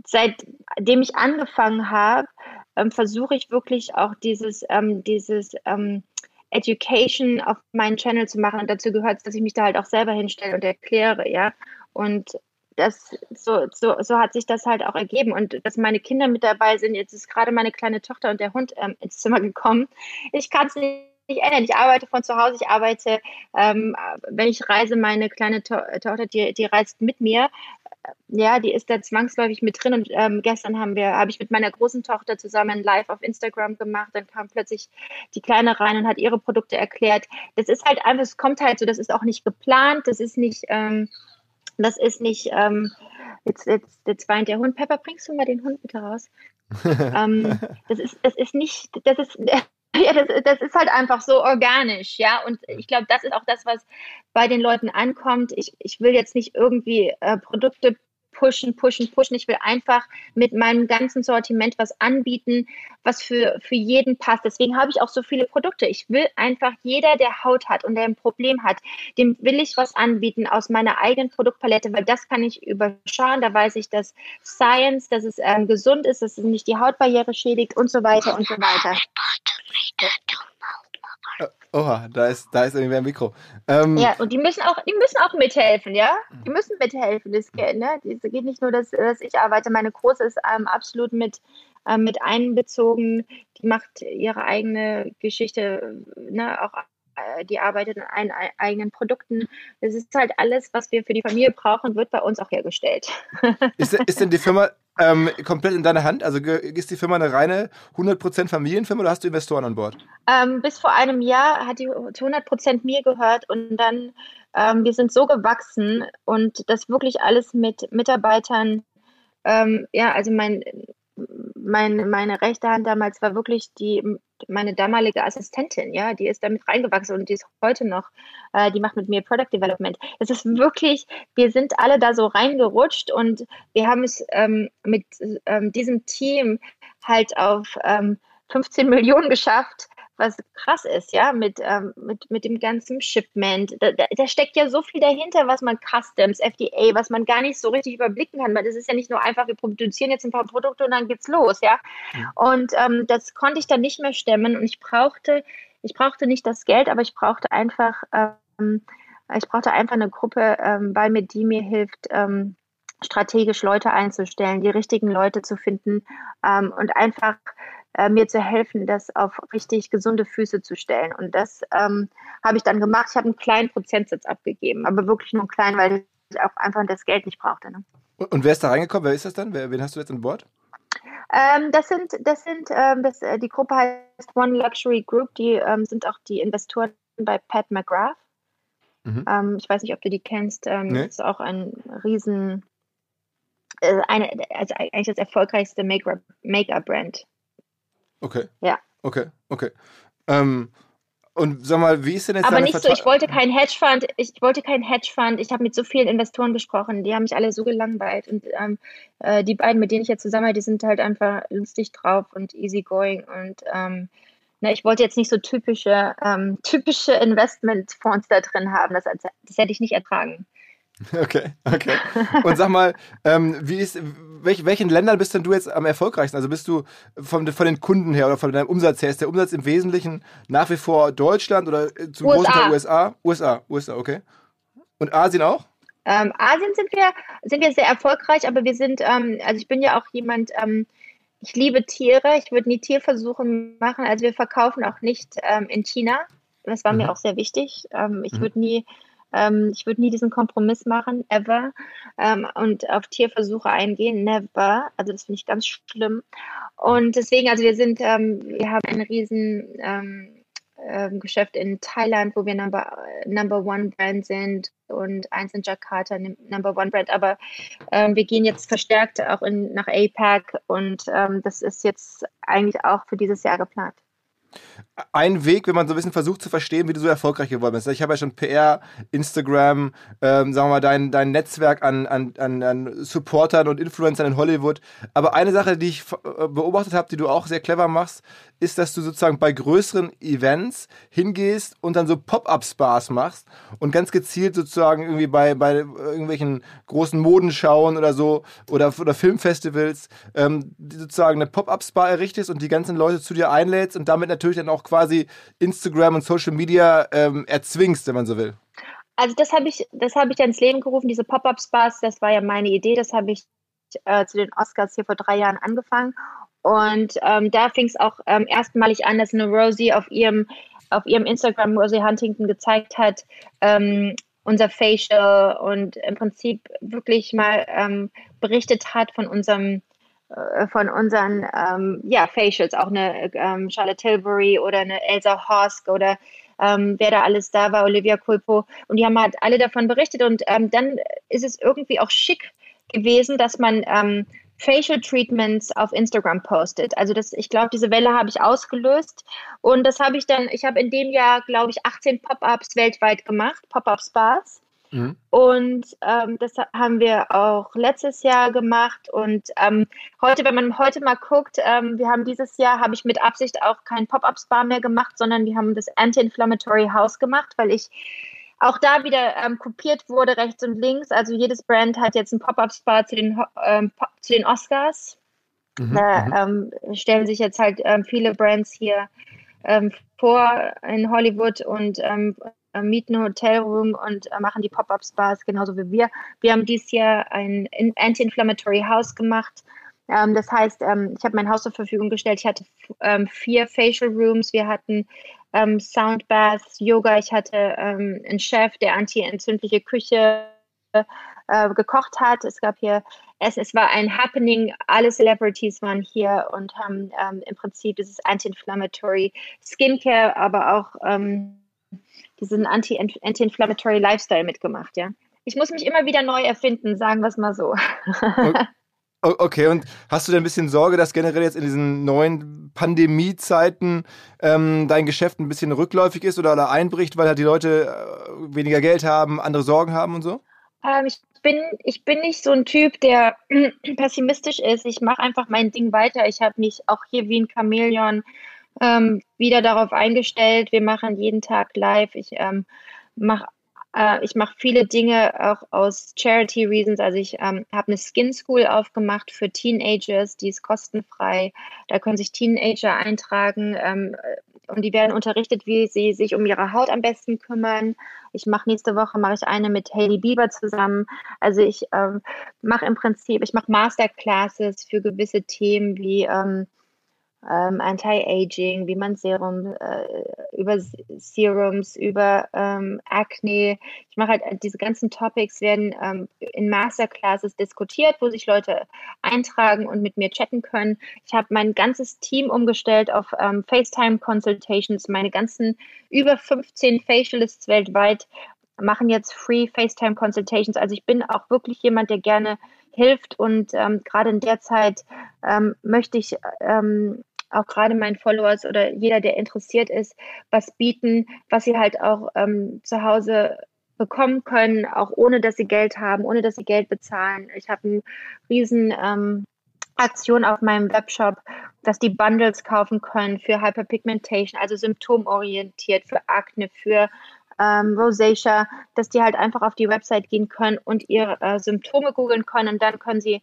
seitdem ich angefangen habe, ähm, versuche ich wirklich auch dieses, ähm, dieses ähm, Education auf meinen Channel zu machen. Und dazu gehört es, dass ich mich da halt auch selber hinstelle und erkläre, ja. Und das, so, so, so hat sich das halt auch ergeben. Und dass meine Kinder mit dabei sind, jetzt ist gerade meine kleine Tochter und der Hund ähm, ins Zimmer gekommen. Ich kann es nicht nicht ändern. Ich arbeite von zu Hause, ich arbeite, ähm, wenn ich reise, meine kleine to Tochter, die, die reist mit mir ja, die ist da zwangsläufig mit drin. Und ähm, gestern haben wir, habe ich mit meiner großen Tochter zusammen live auf Instagram gemacht. Dann kam plötzlich die Kleine rein und hat ihre Produkte erklärt. Das ist halt einfach, es kommt halt so, das ist auch nicht geplant, das ist nicht, ähm, das ist nicht, ähm, jetzt, jetzt, jetzt weint der Hund. Pepper, bringst du mal den Hund bitte raus? ähm, das ist, das ist nicht, das ist, ja, das, das, ist halt einfach so organisch, ja. Und ich glaube, das ist auch das, was bei den Leuten ankommt. Ich, ich will jetzt nicht irgendwie äh, Produkte pushen, pushen, pushen. Ich will einfach mit meinem ganzen Sortiment was anbieten, was für, für jeden passt. Deswegen habe ich auch so viele Produkte. Ich will einfach jeder, der Haut hat und der ein Problem hat, dem will ich was anbieten aus meiner eigenen Produktpalette, weil das kann ich überschauen. Da weiß ich, dass Science, dass es ähm, gesund ist, dass es nicht die Hautbarriere schädigt und so weiter und so weiter. Oha, da ist, da ist irgendwie ein Mikro. Ähm, ja, und die müssen auch, die müssen auch mithelfen, ja? Die müssen mithelfen. Das geht, ne? Es geht nicht nur, dass, dass ich arbeite. Meine Große ist ähm, absolut mit, ähm, mit einbezogen. Die macht ihre eigene Geschichte, ne? Auch äh, die arbeitet an eigenen Produkten. Das ist halt alles, was wir für die Familie brauchen, wird bei uns auch hergestellt. Ist, ist denn die Firma ähm, komplett in deiner Hand? Also ist die Firma eine reine 100% Familienfirma oder hast du Investoren an Bord? Ähm, bis vor einem Jahr hat die zu 100% mir gehört und dann, ähm, wir sind so gewachsen und das wirklich alles mit Mitarbeitern, ähm, ja, also mein, mein, meine rechte Hand damals war wirklich die meine damalige Assistentin, ja, die ist damit reingewachsen und die ist heute noch, äh, die macht mit mir Product Development. Es ist wirklich, wir sind alle da so reingerutscht und wir haben es ähm, mit ähm, diesem Team halt auf ähm, 15 Millionen geschafft, was krass ist, ja, mit, ähm, mit, mit dem ganzen Shipment. Da, da, da, steckt ja so viel dahinter, was man Customs, FDA, was man gar nicht so richtig überblicken kann, weil das ist ja nicht nur einfach, wir produzieren jetzt ein paar Produkte und dann geht's los, ja. ja. Und ähm, das konnte ich dann nicht mehr stemmen und ich brauchte, ich brauchte nicht das Geld, aber ich brauchte einfach, ähm, ich brauchte einfach eine Gruppe ähm, bei mir, die mir hilft, ähm, strategisch Leute einzustellen, die richtigen Leute zu finden ähm, und einfach äh, mir zu helfen, das auf richtig gesunde Füße zu stellen. Und das ähm, habe ich dann gemacht. Ich habe einen kleinen Prozentsatz abgegeben, aber wirklich nur einen kleinen, weil ich auch einfach das Geld nicht brauchte. Ne? Und wer ist da reingekommen? Wer ist das dann? Wer, wen hast du jetzt an Bord? Ähm, das sind, das sind, ähm, das, äh, die Gruppe heißt One Luxury Group. Die ähm, sind auch die Investoren bei Pat McGrath. Mhm. Ähm, ich weiß nicht, ob du die kennst. Ähm, nee. Das ist auch ein riesen, äh, eine, also eigentlich das erfolgreichste Make-up-Brand Okay. Ja. Okay, okay. Ähm, und sag mal, wie ist denn jetzt Aber nicht Vertra so, ich wollte keinen Hedgefund, ich wollte keinen Hedgefund, ich habe mit so vielen Investoren gesprochen, die haben mich alle so gelangweilt und ähm, äh, die beiden, mit denen ich jetzt zusammen die sind halt einfach lustig drauf und easygoing und ähm, na, ich wollte jetzt nicht so typische, ähm, typische Investmentfonds da drin haben, das, das hätte ich nicht ertragen. Okay, okay. Und sag mal, ähm, wie ist, welch, welchen Ländern bist denn du jetzt am erfolgreichsten? Also bist du von, von den Kunden her oder von deinem Umsatz her, ist der Umsatz im Wesentlichen nach wie vor Deutschland oder äh, zum USA. großen Teil USA? USA, USA, okay. Und Asien auch? Ähm, Asien sind wir, sind wir sehr erfolgreich, aber wir sind, ähm, also ich bin ja auch jemand, ähm, ich liebe Tiere, ich würde nie Tierversuche machen, also wir verkaufen auch nicht ähm, in China. Das war mhm. mir auch sehr wichtig. Ähm, ich mhm. würde nie ähm, ich würde nie diesen Kompromiss machen, ever. Ähm, und auf Tierversuche eingehen, never. Also das finde ich ganz schlimm. Und deswegen, also wir sind, ähm, wir haben ein riesen ähm, ähm, Geschäft in Thailand, wo wir Number, Number One Brand sind und eins in Jakarta, Number One Brand. Aber ähm, wir gehen jetzt verstärkt auch in, nach APAC und das ist jetzt eigentlich auch für dieses Jahr geplant ein Weg, wenn man so ein bisschen versucht zu verstehen, wie du so erfolgreich geworden bist. Ich habe ja schon PR, Instagram, ähm, sagen wir mal, dein, dein Netzwerk an, an, an, Supportern und Influencern in Hollywood. Aber eine Sache, die ich äh, beobachtet habe, die du auch sehr clever machst, ist, dass du sozusagen bei größeren Events hingehst und dann so Pop-Up-Spas machst und ganz gezielt sozusagen irgendwie bei, bei irgendwelchen großen Modenschauen oder so oder, oder Filmfestivals ähm, sozusagen eine Pop-Up-Spa errichtest und die ganzen Leute zu dir einlädst und damit natürlich dann auch quasi Instagram und Social Media ähm, erzwingst, wenn man so will. Also das habe ich, das habe ich ins Leben gerufen, diese Pop-Up-Spas, das war ja meine Idee, das habe ich äh, zu den Oscars hier vor drei Jahren angefangen und ähm, da fing es auch ähm, erstmalig an, dass eine Rosie auf ihrem, auf ihrem Instagram, Rosie Huntington, gezeigt hat, ähm, unser Facial und im Prinzip wirklich mal ähm, berichtet hat von unserem von unseren ähm, ja, Facials, auch eine ähm, Charlotte Tilbury oder eine Elsa Hosk oder ähm, wer da alles da war, Olivia Culpo. Und die haben halt alle davon berichtet. Und ähm, dann ist es irgendwie auch schick gewesen, dass man ähm, Facial Treatments auf Instagram postet. Also das, ich glaube, diese Welle habe ich ausgelöst und das habe ich dann, ich habe in dem Jahr, glaube ich, 18 Pop-ups weltweit gemacht, Pop-up-Spas. Mhm. Und ähm, das haben wir auch letztes Jahr gemacht. Und ähm, heute, wenn man heute mal guckt, ähm, wir haben dieses Jahr, habe ich mit Absicht auch kein Pop-up-Spa mehr gemacht, sondern wir haben das Anti-Inflammatory House gemacht, weil ich auch da wieder ähm, kopiert wurde, rechts und links. Also jedes Brand hat jetzt ein Pop-Up-Spa zu, den, ähm, zu den Oscars. Mhm, da mhm. ähm, stellen sich jetzt halt ähm, viele Brands hier ähm, vor in Hollywood und ähm, äh, mieten ein Hotelroom und äh, machen die Pop-Up-Spas genauso wie wir. Wir haben dieses Jahr ein Anti-Inflammatory House gemacht. das heißt, ich habe mein Haus zur Verfügung gestellt. Ich hatte vier Facial Rooms. Wir hatten ähm, Soundbaths, Yoga. Ich hatte ähm, einen Chef, der anti-entzündliche Küche äh, gekocht hat. Es gab hier Essen. Es war ein Happening. Alle Celebrities waren hier und haben ähm, im Prinzip dieses Anti-Inflammatory Skincare, aber auch ähm, diesen Anti-Inflammatory Lifestyle mitgemacht. Ja. Ich muss mich immer wieder neu erfinden, sagen wir es mal so. Okay. Okay, und hast du denn ein bisschen Sorge, dass generell jetzt in diesen neuen Pandemie-Zeiten ähm, dein Geschäft ein bisschen rückläufig ist oder, oder einbricht, weil halt die Leute äh, weniger Geld haben, andere Sorgen haben und so? Ähm, ich, bin, ich bin nicht so ein Typ, der pessimistisch ist. Ich mache einfach mein Ding weiter. Ich habe mich auch hier wie ein Chamäleon ähm, wieder darauf eingestellt. Wir machen jeden Tag live. Ich ähm, mache äh, ich viele Dinge auch aus Charity Reasons. Also ich ähm, habe eine Skin School aufgemacht für Teenagers, die ist kostenfrei. Da können sich Teenager eintragen ähm, und die werden unterrichtet, wie sie sich um ihre Haut am besten kümmern. Ich mache nächste Woche mache ich eine mit Hailey Bieber zusammen. Also ich ähm, mache im Prinzip, ich mache Masterclasses für gewisse Themen wie ähm, ähm, Anti-Aging, wie man Serum, äh, über Serums, über ähm, Akne. Ich mache halt diese ganzen Topics werden ähm, in Masterclasses diskutiert, wo sich Leute eintragen und mit mir chatten können. Ich habe mein ganzes Team umgestellt auf ähm, FaceTime-Consultations. Meine ganzen über 15 Facialists weltweit machen jetzt Free FaceTime-Consultations. Also ich bin auch wirklich jemand, der gerne hilft und ähm, gerade in der Zeit ähm, möchte ich ähm, auch gerade meinen Followers oder jeder, der interessiert ist, was bieten, was sie halt auch ähm, zu Hause bekommen können, auch ohne dass sie Geld haben, ohne dass sie Geld bezahlen. Ich habe eine riesen ähm, Aktion auf meinem Webshop, dass die Bundles kaufen können für Hyperpigmentation, also symptomorientiert, für Akne, für ähm, Rosacea, dass die halt einfach auf die Website gehen können und ihre äh, Symptome googeln können und dann können sie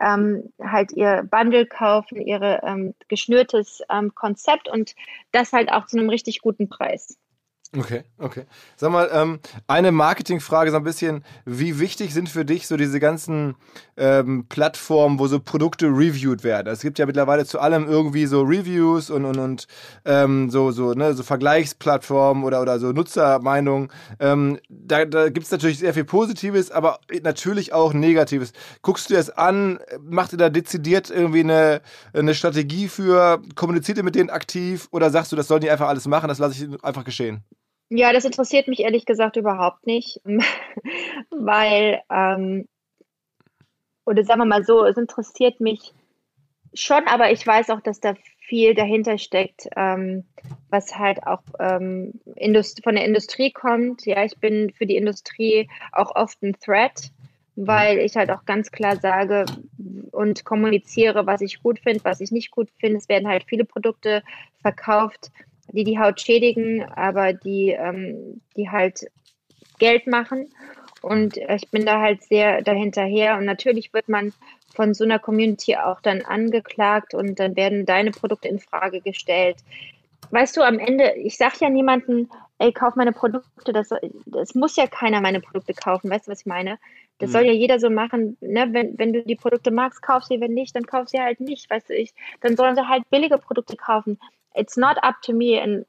ähm, halt ihr Bundle kaufen, ihr ähm, geschnürtes ähm, Konzept und das halt auch zu einem richtig guten Preis. Okay, okay. Sag mal, ähm, eine Marketingfrage so ein bisschen, wie wichtig sind für dich so diese ganzen ähm, Plattformen, wo so Produkte reviewed werden? Es gibt ja mittlerweile zu allem irgendwie so Reviews und, und, und ähm, so, so, ne, so Vergleichsplattformen oder, oder so Nutzermeinungen. Ähm, da da gibt es natürlich sehr viel Positives, aber natürlich auch Negatives. Guckst du es an, macht ihr da dezidiert irgendwie eine, eine Strategie für, kommuniziert ihr mit denen aktiv oder sagst du, das sollen die einfach alles machen, das lasse ich einfach geschehen? Ja, das interessiert mich ehrlich gesagt überhaupt nicht, weil, ähm, oder sagen wir mal so, es interessiert mich schon, aber ich weiß auch, dass da viel dahinter steckt, ähm, was halt auch ähm, von der Industrie kommt. Ja, ich bin für die Industrie auch oft ein Threat, weil ich halt auch ganz klar sage und kommuniziere, was ich gut finde, was ich nicht gut finde. Es werden halt viele Produkte verkauft, die die Haut schädigen, aber die, ähm, die halt Geld machen. Und ich bin da halt sehr dahinterher. Und natürlich wird man von so einer Community auch dann angeklagt und dann werden deine Produkte in Frage gestellt. Weißt du, am Ende, ich sage ja niemanden, ey, kauf meine Produkte. Das, das muss ja keiner meine Produkte kaufen. Weißt du, was ich meine? Das mhm. soll ja jeder so machen. Ne? Wenn, wenn du die Produkte magst, kauf sie. Wenn nicht, dann kauf sie halt nicht. Weißt du, ich, dann sollen sie halt billige Produkte kaufen it's not up to me and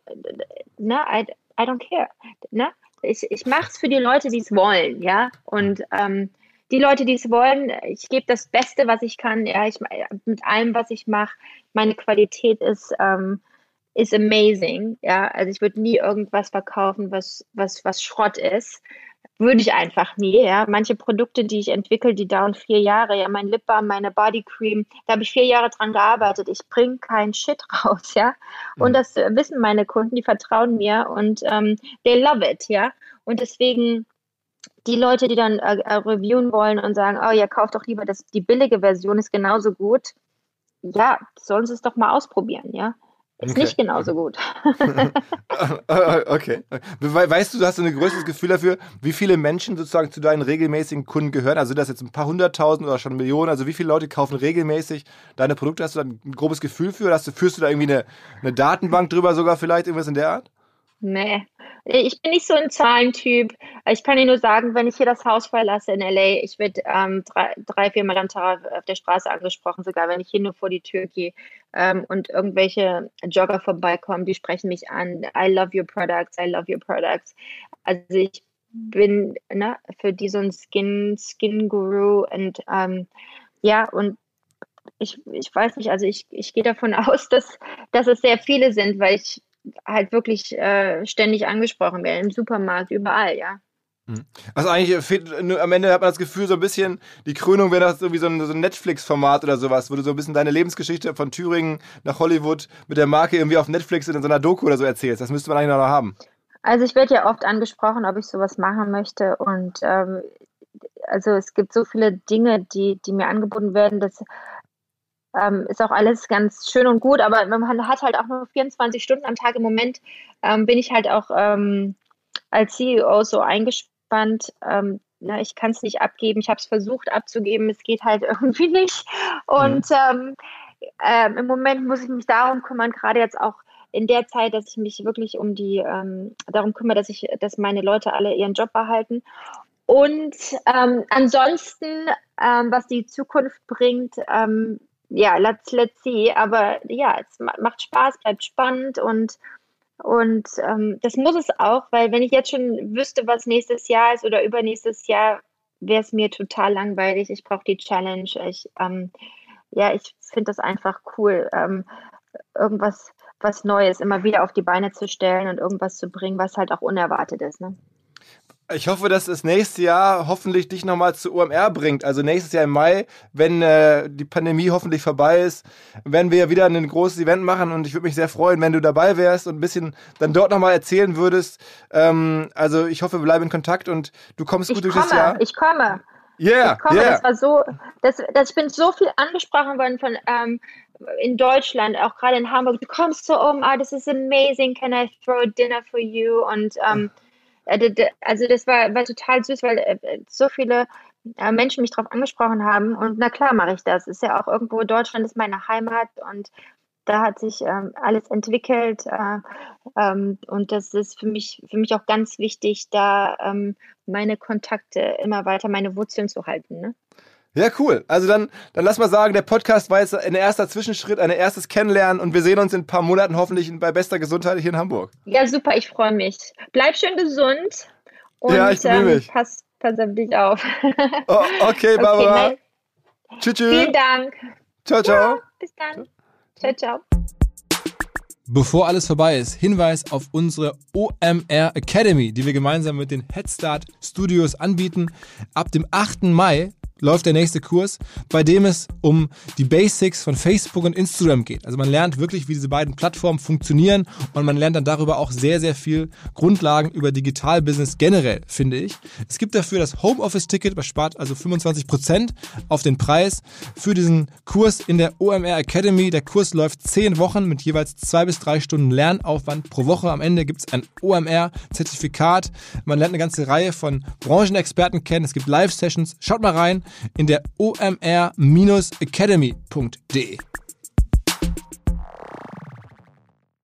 ne, I, I don't care. Ne? Ich, ich mache es für die Leute, die es wollen, ja. Und ähm, die Leute, die es wollen, ich gebe das Beste, was ich kann, ja, ich mit allem, was ich mache. Meine Qualität ist, ähm, ist amazing, ja. Also ich würde nie irgendwas verkaufen, was, was, was Schrott ist würde ich einfach nie. Ja. Manche Produkte, die ich entwickle, die dauern vier Jahre. Ja, mein Lip Balm, meine Body Cream, da habe ich vier Jahre dran gearbeitet. Ich bringe keinen Shit raus, ja. Und mhm. das wissen meine Kunden, die vertrauen mir und ähm, they love it, ja. Und deswegen die Leute, die dann äh, äh, reviewen wollen und sagen, oh ja, kauft doch lieber das, die billige Version ist genauso gut. Ja, sollen sie es doch mal ausprobieren, ja. Ist okay. nicht genauso gut. okay. Weißt du, du hast ein größeres Gefühl dafür, wie viele Menschen sozusagen zu deinen regelmäßigen Kunden gehören? Also sind das jetzt ein paar hunderttausend oder schon Millionen? Also wie viele Leute kaufen regelmäßig deine Produkte? Hast du da ein grobes Gefühl für? Hast du, führst du da irgendwie eine, eine Datenbank drüber sogar vielleicht, irgendwas in der Art? Nee, ich bin nicht so ein Zahlentyp. Ich kann dir nur sagen, wenn ich hier das Haus verlasse in LA, ich werde ähm, drei, drei, viermal am Tag auf der Straße angesprochen, sogar wenn ich hier nur vor die Tür gehe ähm, und irgendwelche Jogger vorbeikommen, die sprechen mich an. I love your products, I love your products. Also ich bin ne, für die so ein Skin, Skin Guru und ähm, ja, und ich, ich weiß nicht, also ich, ich gehe davon aus, dass, dass es sehr viele sind, weil ich halt wirklich äh, ständig angesprochen werden, im Supermarkt, überall, ja. Hm. Also eigentlich fehlt, am Ende hat man das Gefühl, so ein bisschen, die Krönung wäre das irgendwie so ein, so ein Netflix-Format oder sowas, wo du so ein bisschen deine Lebensgeschichte von Thüringen nach Hollywood mit der Marke irgendwie auf Netflix in so einer Doku oder so erzählst. Das müsste man eigentlich noch haben. Also ich werde ja oft angesprochen, ob ich sowas machen möchte und ähm, also es gibt so viele Dinge, die, die mir angeboten werden, dass ähm, ist auch alles ganz schön und gut, aber man hat halt auch nur 24 Stunden am Tag. Im Moment ähm, bin ich halt auch ähm, als CEO so eingespannt. Ähm, na, ich kann es nicht abgeben. Ich habe es versucht abzugeben. Es geht halt irgendwie nicht. Und mhm. ähm, im Moment muss ich mich darum kümmern, gerade jetzt auch in der Zeit, dass ich mich wirklich um die ähm, darum kümmere, dass ich, dass meine Leute alle ihren Job behalten. Und ähm, ansonsten, ähm, was die Zukunft bringt, ähm, ja, let's, let's see. Aber ja, es macht Spaß, bleibt spannend und, und ähm, das muss es auch, weil wenn ich jetzt schon wüsste, was nächstes Jahr ist oder übernächstes Jahr, wäre es mir total langweilig. Ich brauche die Challenge. Ich, ähm, ja, ich finde das einfach cool, ähm, irgendwas was Neues immer wieder auf die Beine zu stellen und irgendwas zu bringen, was halt auch unerwartet ist. Ne? Ich hoffe, dass das nächste Jahr hoffentlich dich nochmal zu OMR bringt. Also nächstes Jahr im Mai, wenn äh, die Pandemie hoffentlich vorbei ist, werden wir ja wieder ein großes Event machen und ich würde mich sehr freuen, wenn du dabei wärst und ein bisschen dann dort nochmal erzählen würdest. Ähm, also ich hoffe, wir bleiben in Kontakt und du kommst ich gut komme, durch das Jahr. Ich komme. Yeah, ich komme. Yeah. Das war so, das, das, ich bin so viel angesprochen worden von ähm, in Deutschland, auch gerade in Hamburg. Du kommst zu OMR, this is amazing. Can I throw a dinner for you? Und ähm, äh, also das war, war total süß, weil äh, so viele äh, Menschen mich darauf angesprochen haben. Und na klar mache ich das. Ist ja auch irgendwo, Deutschland ist meine Heimat und da hat sich ähm, alles entwickelt äh, ähm, und das ist für mich, für mich auch ganz wichtig, da ähm, meine Kontakte immer weiter, meine Wurzeln zu halten. Ne? Ja, cool. Also dann, dann lass mal sagen, der Podcast war jetzt ein erster Zwischenschritt, ein erstes Kennenlernen und wir sehen uns in ein paar Monaten hoffentlich bei bester Gesundheit hier in Hamburg. Ja, super, ich freue mich. Bleib schön gesund und ja, ich ähm, mich. pass, pass auf dich auf. Oh, okay, Barbara. Okay, tschüss, tschüss. Vielen Dank. Ciao, ciao. Ja, bis dann. Ciao, ciao. Bevor alles vorbei ist, Hinweis auf unsere OMR Academy, die wir gemeinsam mit den Headstart Studios anbieten. Ab dem 8. Mai läuft der nächste Kurs, bei dem es um die Basics von Facebook und Instagram geht. Also man lernt wirklich, wie diese beiden Plattformen funktionieren und man lernt dann darüber auch sehr, sehr viel Grundlagen über Digitalbusiness generell, finde ich. Es gibt dafür das Homeoffice-Ticket, was spart also 25 Prozent auf den Preis für diesen Kurs in der OMR Academy. Der Kurs läuft 10 Wochen mit jeweils zwei bis drei Stunden Lernaufwand pro Woche. Am Ende gibt es ein OMR-Zertifikat. Man lernt eine ganze Reihe von Branchenexperten kennen. Es gibt Live-Sessions. Schaut mal rein in der omr-academy.de.